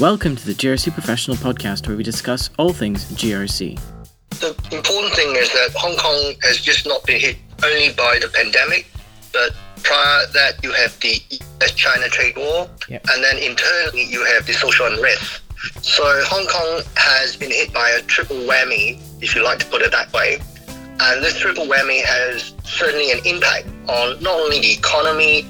Welcome to the GRC Professional Podcast, where we discuss all things GRC. The important thing is that Hong Kong has just not been hit only by the pandemic, but prior that you have the US-China trade war, Yep. and then internally you have the social unrest. So Hong Kong has been hit by a triple whammy, if you like to put it that way. And this triple whammy has certainly an impact on not only the economy,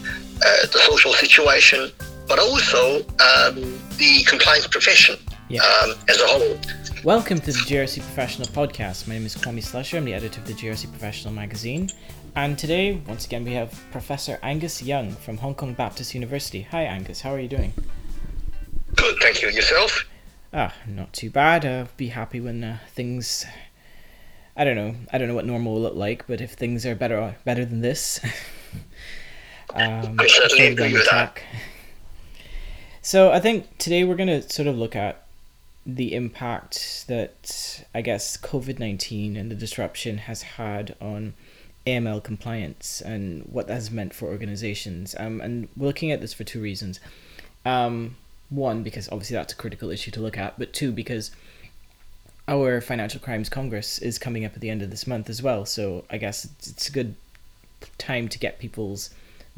uh, the social situation, but also um, the compliance profession Yeah. um, as a whole. Welcome to the GRC Professional Podcast. My name is Kwame Slusher. I'm the editor of the GRC Professional magazine. And today, once again, we have Professor Angus Young from Hong Kong Baptist University. Hi, Angus. How are you doing? Good, thank you. Yourself? Ah, not too bad. Uh, be happy when uh, things. I don't know. I don't know what normal will look like, but if things are better better than this, um, I certainly agree with that. So I think today we're going to sort of look at the impact that I guess COVID nineteen and the disruption has had on AML compliance and what that has meant for organizations. Um, and we're looking at this for two reasons. Um, one, because obviously that's a critical issue to look at, but two, because our Financial Crimes Congress is coming up at the end of this month as well. So I guess it's, it's a good time to get people's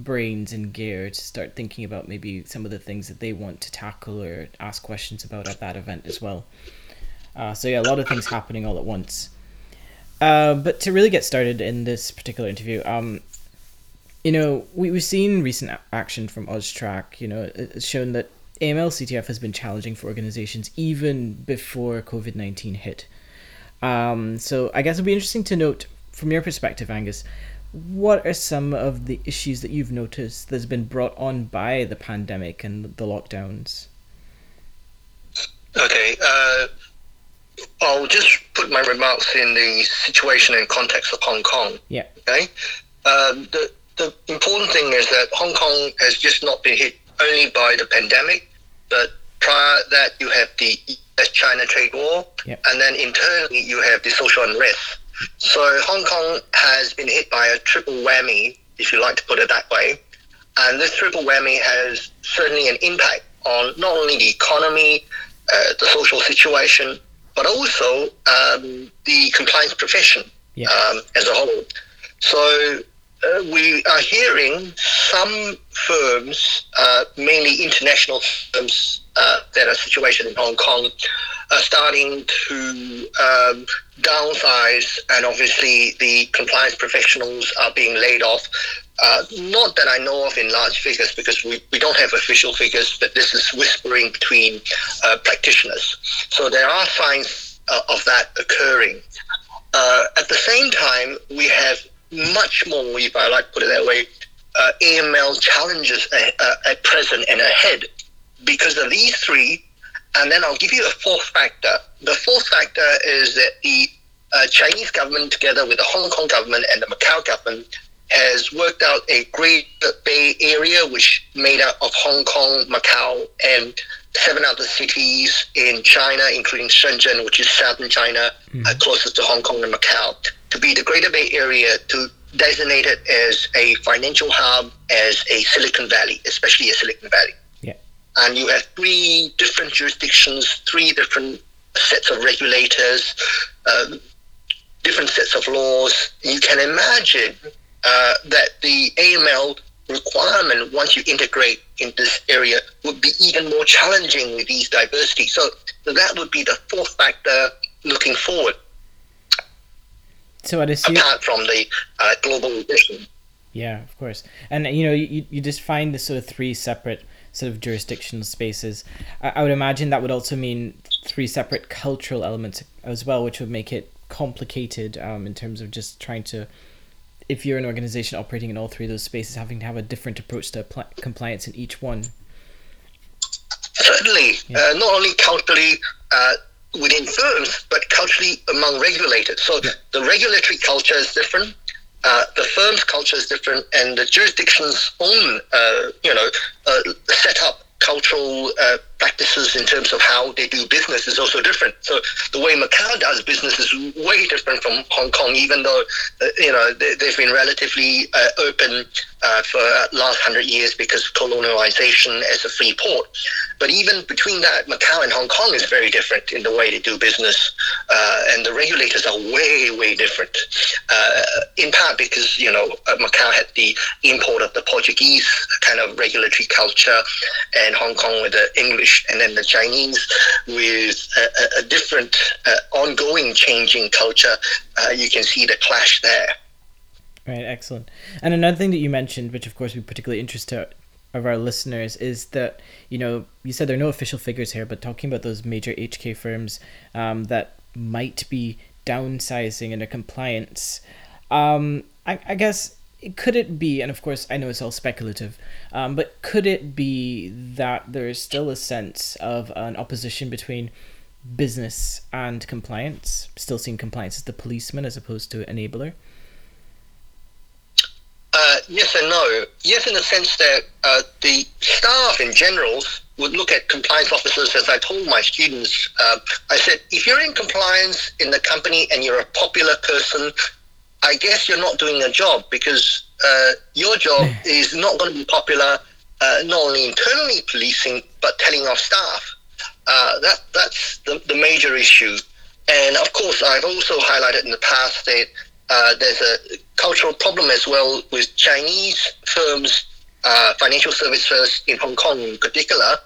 brains in gear to start thinking about maybe some of the things that they want to tackle or ask questions about at that event as well. Uh, so yeah, a lot of things happening all at once. Uh, but to really get started in this particular interview, um, you know, we, we've seen recent action from AUSTRAC. You know, it's shown that AML CTF has been challenging for organizations even before COVID 19 hit. Um, so I guess it'd be interesting to note from your perspective, Angus, what are some of the issues that you've noticed that's been brought on by the pandemic and the lockdowns? Okay. Uh, I'll just put my remarks in the situation and context of Hong Kong. Yeah. Okay. Um, the the important thing is that Hong Kong has just not been hit only by the pandemic, but prior that you have the US-China trade war, Yeah. and then internally you have the social unrest. So Hong Kong has been hit by a triple whammy, if you like to put it that way. And this triple whammy has certainly an impact on not only the economy, uh, the social situation, but also um, the compliance profession Yeah. um, as a whole. So uh, we are hearing some firms, uh, mainly international firms uh, that are situated in Hong Kong, are starting to um, downsize, and obviously the compliance professionals are being laid off. Uh, not that I know of in large figures because we, we don't have official figures, but this is whispering between uh, practitioners. So there are signs uh, of that occurring. Uh, at the same time, we have much more, if I like to put it that way, uh, AML challenges at present and ahead because of these three. And then I'll give you a fourth factor. The fourth factor is that the uh, Chinese government, together with the Hong Kong government and the Macau government, has worked out a Great Bay Area, which made up of Hong Kong, Macau, and seven other cities in China, including Shenzhen, which is southern China, uh, closest to Hong Kong and Macau, to be the Greater Bay Area, to designate it as a financial hub, as a Silicon Valley, especially a Silicon Valley. Yeah. And you have three different jurisdictions, three different sets of regulators, um, different sets of laws. You can imagine uh, that the AML requirement, once you integrate in this area, would be even more challenging with these diversity. So that would be the fourth factor looking forward, So I'd assume. apart from the uh, global recession. Yeah, of course. And you know, you, you just find the sort of three separate sort of jurisdictional spaces. I, I would imagine that would also mean three separate cultural elements as well, which would make it complicated um, in terms of just trying to. If you're an organization operating in all three of those spaces, having to have a different approach to apply- compliance in each one. Certainly, Yeah. uh, not only culturally uh, within firms, but culturally among regulators. So Yeah. the regulatory culture is different. Uh, the firm's culture is different, and the jurisdiction's own, uh, you know, uh, set up cultural uh, practices in terms of how they do business is also different. So the way Macau does business is way different from Hong Kong, even though uh, you know they, have been relatively uh, open uh, for last hundred years because of colonialization as a free port. But even between that, Macau and Hong Kong is very different in the way they do business, uh, and the regulators are way, way different. Uh, in part because you know uh, Macau had the import of the Portuguese kind of regulatory culture, and Hong Kong with the English, and then the Chinese with a, a different, uh, ongoing changing culture. Uh, you can see the clash there. Right, excellent. And another thing that you mentioned, which of course we particularly interesting of our listeners is that you know you said there are no official figures here, but talking about those major HK firms um, that might be downsizing in their compliance, um, I, I, guess could it be? And of course, I know it's all speculative, um, but could it be that there is still a sense of an opposition between business and compliance, still seeing compliance as the policeman as opposed to enabler? Uh, yes and no. Yes, in the sense that uh, the staff in general would look at compliance officers as I told my students. Uh, I said, if you're in compliance in the company and you're a popular person, I guess you're not doing a job because uh, your job is not going to be popular, uh, not only internally policing, but telling off staff. Uh, that That's the, the major issue. And of course, I've also highlighted in the past that uh, there's a cultural problem as well with Chinese firms, uh, financial service firms in Hong Kong in particular,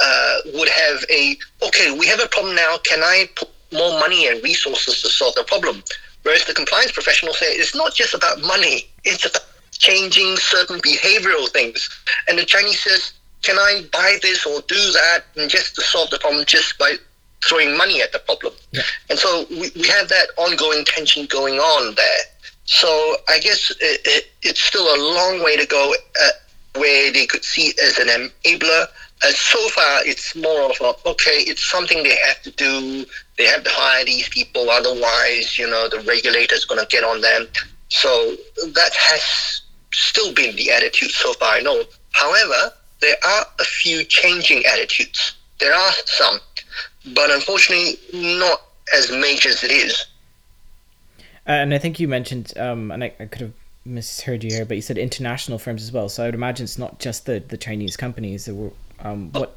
uh, would have a okay, we have a problem now. Can I put more money and resources to solve the problem? Whereas the compliance professionals say it's not just about money; it's about changing certain behavioral things. And the Chinese says, can I buy this or do that, and just to solve the problem just by throwing money at the problem. Yeah. And so we, we have that ongoing tension going on there. So I guess it, it, it's still a long way to go uh, where they could see it as an enabler. Uh, so far, it's more of a, okay, it's something they have to do. They have to hire these people. Otherwise, you know, the regulator's going to get on them. So that has still been the attitude so far, I know. However, there are a few changing attitudes. There are some but unfortunately, not as major as it is. Uh, and I think you mentioned, um, and I, I, could have misheard you here, but you said international firms as well. So I would imagine it's not just the, the Chinese companies that were um, what.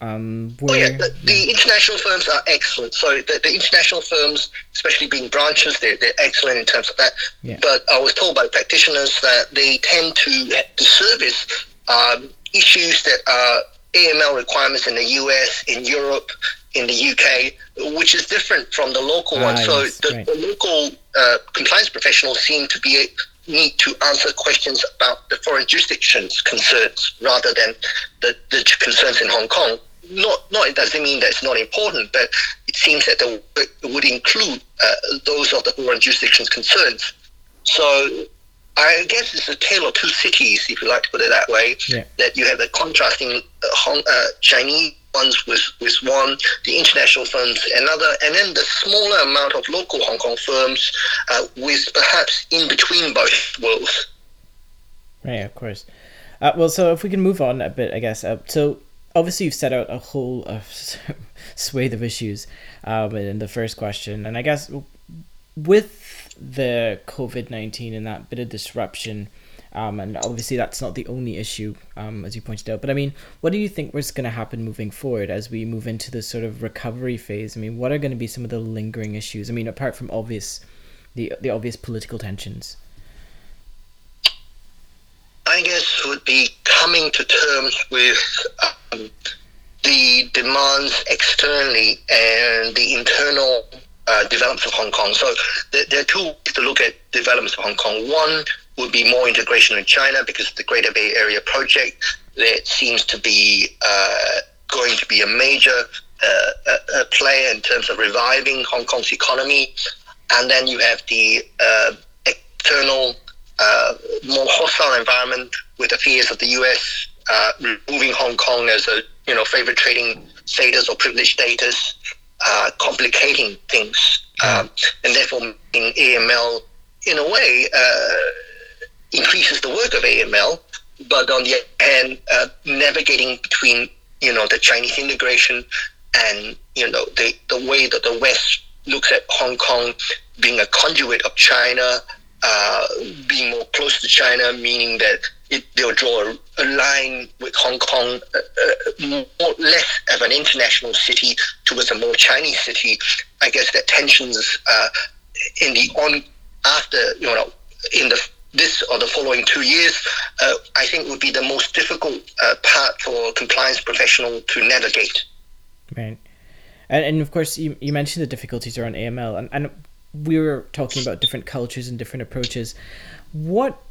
Um, were, oh yeah, the, the, international firms are excellent. So the, the international firms, especially being branches, they're, they're excellent in terms of that. Yeah. But I was told by practitioners that they tend to, to service um, issues that are AML requirements in the US, in Europe, in the UK, which is different from the local ah, one. So yes, the, right. the, local uh, compliance professionals seem to be need to answer questions about the foreign jurisdictions concerns rather than the, the concerns in Hong Kong. Not, not it doesn't mean that it's not important, but it seems that it would include uh, those of the foreign jurisdictions concerns. So I guess it's a tale of two cities, if you like to put it that way. Yeah. That you have the contrasting uh, Hong, uh, Chinese ones with, with one, the international firms another, and then the smaller amount of local Hong Kong firms uh, with perhaps in between both worlds. Right, of course. Uh, well, so if we can move on a bit, I guess. Uh, so obviously you've set out a whole uh, swathe of issues um, in the first question, and I guess with the COVID 19 and that bit of disruption. Um, and obviously, that's not the only issue, um, as you pointed out. But I mean, what do you think was going to happen moving forward as we move into this sort of recovery phase? I mean, what are going to be some of the lingering issues? I mean, apart from obvious, the the obvious political tensions. I guess would be coming to terms with um, the demands externally and the internal uh, developments of Hong Kong. So there, there, are two ways to look at developments of Hong Kong. One would be more integration in China because the Greater Bay Area project that seems to be uh, going to be a major uh, a player in terms of reviving Hong Kong's economy. And then you have the uh, external, uh, more hostile environment with the fears of the U.S. Uh, removing Hong Kong as a you know favorite trading status or privileged status uh, complicating things, um, and therefore in AML, in a way, uh, increases the work of AML. But on the hand, uh, navigating between you know the Chinese integration and you know the the way that the West looks at Hong Kong being a conduit of China, uh, being more close to China, meaning that it, they'll draw a, a, line with Hong Kong, uh, uh, more less of an international city towards a more Chinese city. I guess that tensions uh, in the on after you know in the this or the following two years, uh, I think would be the most difficult uh, part for compliance professional to navigate. Right. And, and of course, you, you mentioned the difficulties around AML, and, and we were talking about different cultures and different approaches. What,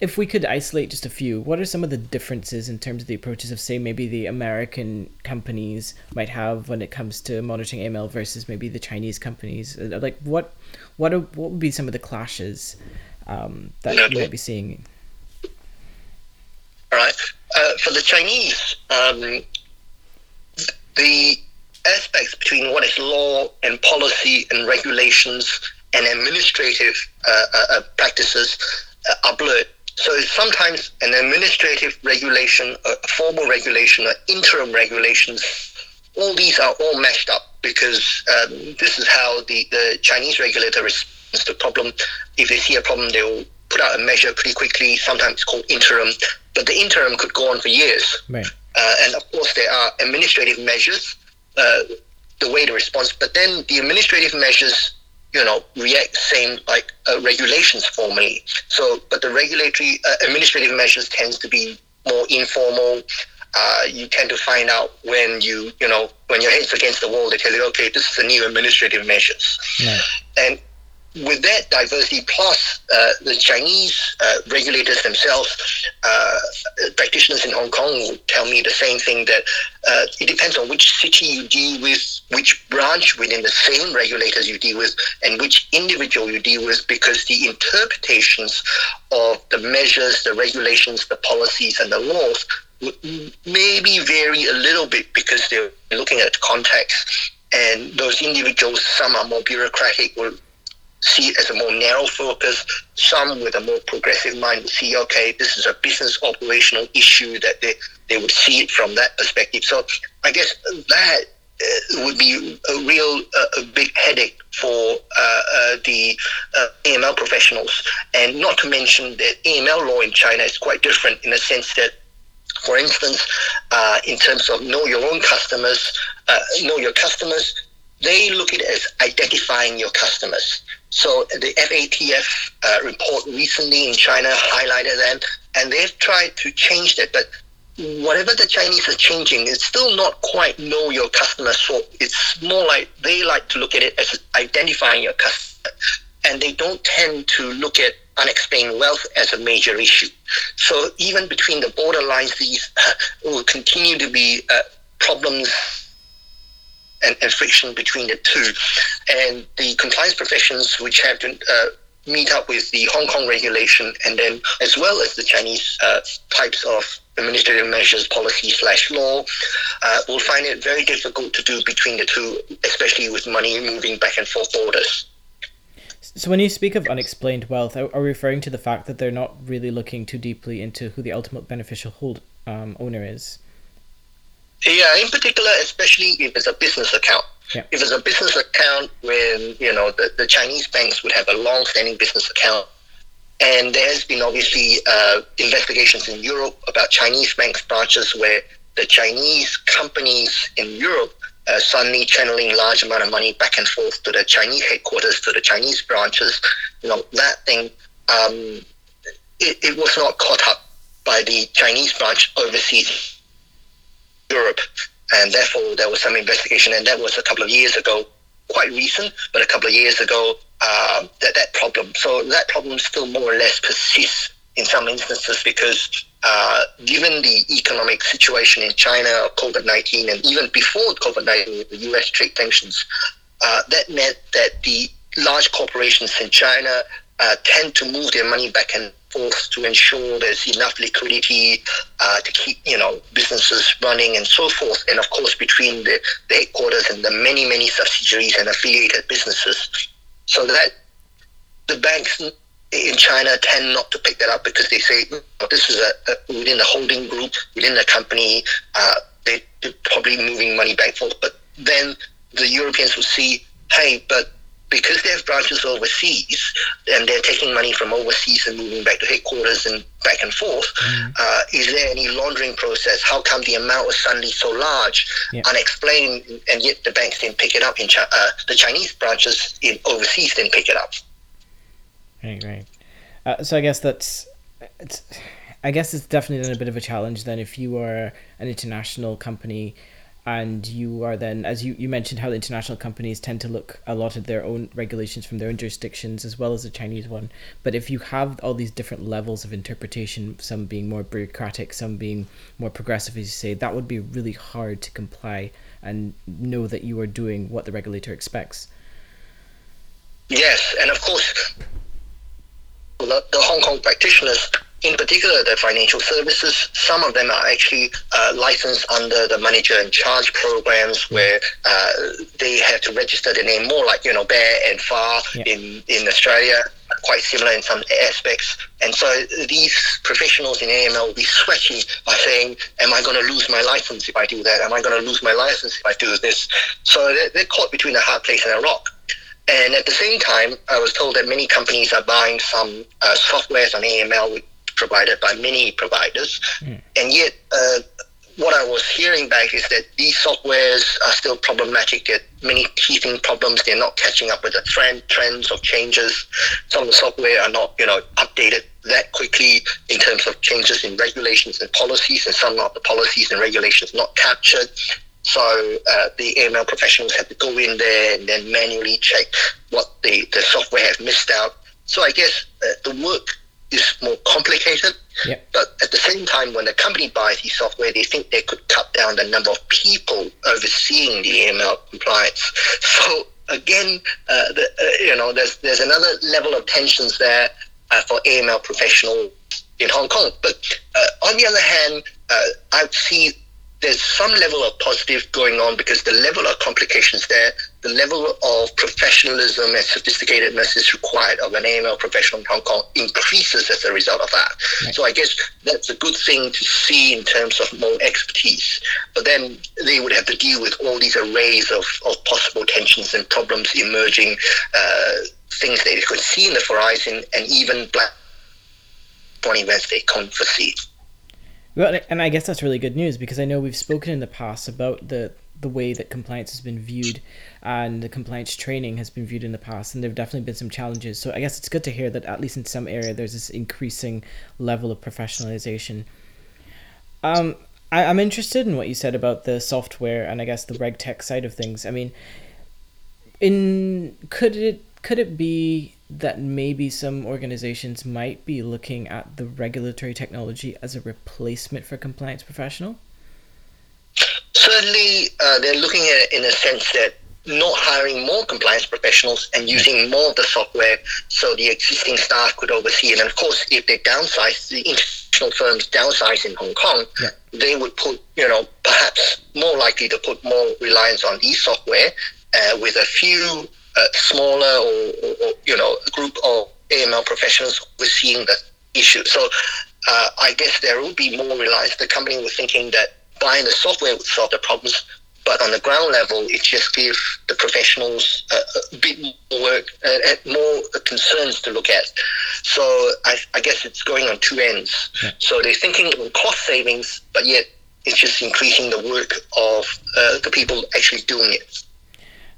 if we could isolate just a few, what are some of the differences in terms of the approaches of, say, maybe the American companies might have when it comes to monitoring AML versus maybe the Chinese companies? Uh, like, what, what, are, what would be some of the clashes um, that you might be seeing? All right. Uh, for the Chinese, um, the aspects between what is law and policy and regulations and administrative uh, uh, uh practices uh, are blurred. So sometimes an administrative regulation, a formal regulation, or interim regulations, all these are all messed up because um, this is how the, the Chinese regulator to the problem. If they see a problem, they will put out a measure pretty quickly. Sometimes it's called interim, but the interim could go on for years. Right. Uh, and of course, there are administrative measures uh, the way the response. But then the administrative measures, you know, react same like uh, regulations formally. So, but the regulatory uh, administrative measures tends to be more informal. Uh, you tend to find out when you, you know, when your head's against the wall, they tell you, okay, this is the new administrative measures. Yeah. And with that diversity, plus uh, the Chinese uh, regulators themselves, uh, practitioners in Hong Kong will tell me the same thing that uh, it depends on which city you deal with, which branch within the same regulators you deal with, and which individual you deal with, because the interpretations of the measures, the regulations, the policies, and the laws maybe vary a little bit because they're looking at context. And those individuals, some are more bureaucratic, see it as a more narrow focus. Some with a more progressive mind would see, okay, this is a business operational issue that they, they would see it from that perspective. So I guess that uh, would be a real uh, a big headache for uh, uh the uh, AML professionals. And not to mention that AML law in China is quite different in the sense that for instance, uh, in terms of know your own customers, know your customers, they look at it as identifying your customers. So the FATF uh, report recently in China highlighted them, and they've tried to change that. But whatever the Chinese are changing, it's still not quite know your customer. So it's more like they like to look at it as identifying your customer, and they don't tend to look at unexplained wealth as a major issue. So even between the borderlines, these uh, will continue to be uh, problems and, and friction between the two. And the compliance professions, which have to uh, meet up with the Hong Kong regulation and then as well as the Chinese uh, types of administrative measures, policy slash law, uh, will find it very difficult to do between the two, especially with money moving back and forth borders. So when you speak of unexplained wealth, are, are referring to the fact that they're not really looking too deeply into who the ultimate beneficial hold um, owner is? Yeah, in particular, especially if it's a business account. Yeah. If it's a business account when, you know, the, the Chinese banks would have a long-standing business account, and there has been obviously uh, investigations in Europe about Chinese banks branches where the Chinese companies in Europe uh, suddenly channeling large amount of money back and forth to the Chinese headquarters, to the Chinese branches. You know, that thing, um, it, it was not caught up by the Chinese branch overseas and therefore there was some investigation, and that was a couple of years ago, quite recent, but a couple of years ago, uh, that that problem. So that problem still more or less persists in some instances because uh, given the economic situation in China, COVID 19, and even before COVID 19, the US trade tensions, uh, that meant that the large corporations in China uh, tend to move their money back and forth to ensure there's enough liquidity uh, to keep you know businesses running and so forth. And of course, between the, the headquarters and the many many subsidiaries and affiliated businesses, so that the banks in China tend not to pick that up because they say this is a, a within the holding group within the company. Uh, they are probably moving money back forth. But then the Europeans would see, hey, but because they have branches overseas and they're taking money from overseas and moving back to headquarters and back and forth, mm. uh, is there any laundering process? How come the amount was suddenly so large, yeah. unexplained, and yet the banks didn't pick it up in uh, the Chinese branches in overseas didn't pick it up? Right, right. Uh, so I guess that's it's. I guess it's definitely then a bit of a challenge then if you are an international company and you are then as you, you mentioned how international companies tend to look a lot at their own regulations from their own jurisdictions as well as the chinese one. But if you have all these different levels of interpretation some being more bureaucratic some being more progressive as you say that would be really hard to comply and know that you are doing what the regulator expects. Yes and of course the, the hong kong practitioners in particular, the financial services, some of them are actually uh, licensed under the manager in charge programs where uh, they have to register their name more like, you know, BEAR and FAR yeah. in, in Australia, quite similar in some aspects. And so these professionals in AML will be sweating by saying, am I going to lose my license if I do that? Am I going to lose my license if I do this? So they're, they're caught between a hard place and a rock. And at the same time, I was told that many companies are buying some uh, softwares on AML provided by many providers. Mm. And yet, uh, what I was hearing back is that these softwares are still problematic. There many teething problems. They're not catching up with the trend trends of changes. Some of the software are not, you know, updated that quickly in terms of changes in regulations and policies, and some of the policies and regulations not captured. So uh, the AML professionals have to go in there and then manually check what the, the software have missed out. So I guess uh, the work is more complicated. Yep. But at the same time, when a company buys the software, they think they could cut down the number of people overseeing the AML compliance. So again, uh, the, uh, you know, there's there's another level of tensions there uh, for AML professionals in Hong Kong. But uh, on the other hand, uh, I see there's some level of positive going on because the level of complications there, the level of professionalism and sophisticatedness is required of an AML professional in Hong Kong increases as a result of that. Right. So I guess that's a good thing to see in terms of more expertise. But then they would have to deal with all these arrays of, of possible tensions and problems emerging, uh, things they could see in the horizon, and even black swan events they can't foresee. Well, and I guess that's really good news because I know we've spoken in the past about the the way that compliance has been viewed and the compliance training has been viewed in the past and there have definitely been some challenges. So i guess it's good to hear that at least in some area there's this increasing level of professionalization. Um, I, i'm interested in what you said about the software and i guess the reg tech side of things. I mean in could it could it be that maybe some organizations might be looking at the regulatory technology as a replacement for compliance professional? Certainly, uh, they're looking at it in a sense that not hiring more compliance professionals and using more of the software so the existing staff could oversee it. And of course, if they downsize, the international firms downsize in Hong Kong, yeah. they would put, you know, perhaps more likely to put more reliance on e software uh, with a few smaller or, or, or, you know group of AML professionals overseeing the issue. So uh, I guess there will be more reliance. The company was thinking that buying the software would solve the problems, but on the ground level, it just gives the professionals a, a bit more work and, and, more concerns to look at. So I, I guess it's going on two ends. Yeah. So they're thinking on cost savings, but yet it's just increasing the work of uh, the people actually doing it.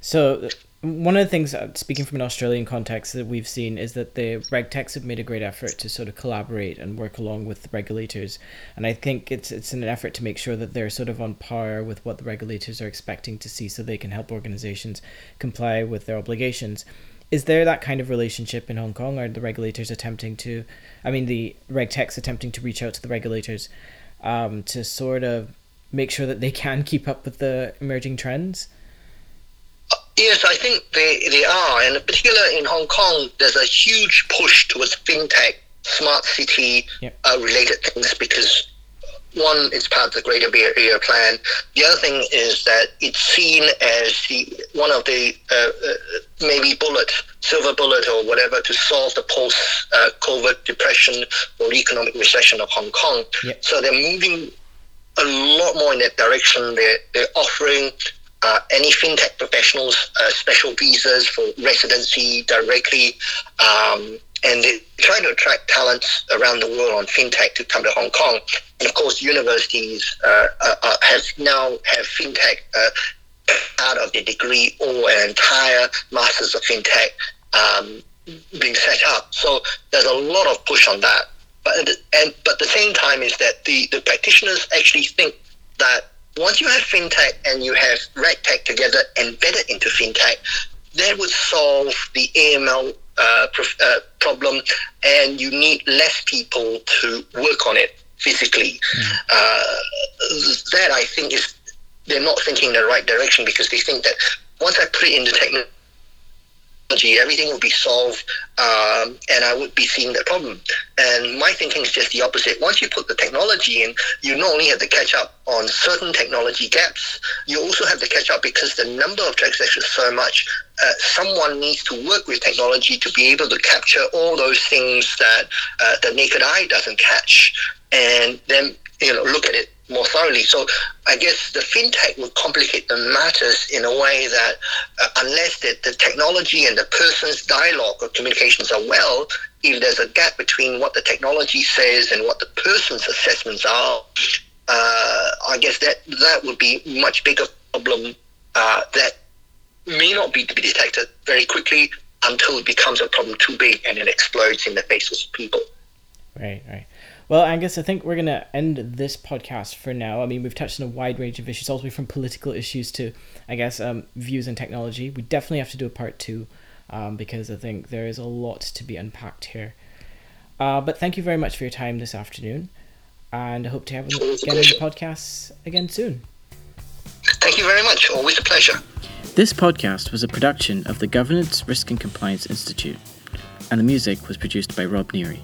So one of the things, uh, speaking from an Australian context, that we've seen is that the RegTechs have made a great effort to sort of collaborate and work along with the regulators, and I think it's it's an effort to make sure that they're sort of on par with what the regulators are expecting to see, so they can help organizations comply with their obligations. Is there that kind of relationship in Hong Kong? Are the regulators attempting to, I mean, the RegTechs attempting to reach out to the regulators um, to sort of make sure that they can keep up with the emerging trends? Yes, I think they, they are. And in particular in Hong Kong, there's a huge push towards fintech, smart city yep. uh, related things because one, is part of the Greater Bay Area Plan. The other thing is that it's seen as the one of the uh, uh, maybe bullet, silver bullet, or whatever to solve the post-COVID uh, depression or economic recession of Hong Kong. Yep. So they're moving a lot more in that direction. They're, they're offering uh, any fintech professionals uh, special visas for residency directly. Um, and they try to attract talents around the world on fintech to come to Hong Kong. And of course, universities uh, have now have fintech uh, out of the degree or an entire masters of fintech um, being set up. So there's a lot of push on that. But and but the same time is that the, the practitioners actually think that once you have fintech and you have regtech together embedded into fintech, that would solve the AML uh, uh, problem, and you need less people to work on it physically. Mm. Uh, that I think is they're not thinking in the right direction because they think that once I put it in the technology everything will be solved, um, and I would be seeing the problem. And my thinking is just the opposite. Once you put the technology in, you not only have to catch up on certain technology gaps, you also have to catch up because the number of transactions is so much. Uh, someone needs to work with technology to be able to capture all those things that uh, the naked eye doesn't catch, and then you know look at it more thoroughly. So I guess the fintech would complicate the matters in a way that uh, unless the, the technology and the person's dialogue or communications are well, if there's a gap between what the technology says and what the person's assessments are, uh, I guess that that would be much bigger problem uh, that may not be to be detected very quickly until it becomes a problem too big and it explodes in the faces of people. Right, right. Well, Angus, I think we're going to end this podcast for now. I mean, we've touched on a wide range of issues, all the way from political issues to, I guess, um, views in technology. We definitely have to do a part two um, because I think there is a lot to be unpacked here. Uh, but thank you very much for your time this afternoon, and I hope to have you again on the podcast again soon. Thank you very much. Always a pleasure. This podcast was a production of the Governance, Risk and Compliance Institute, and the music was produced by Rob Neary.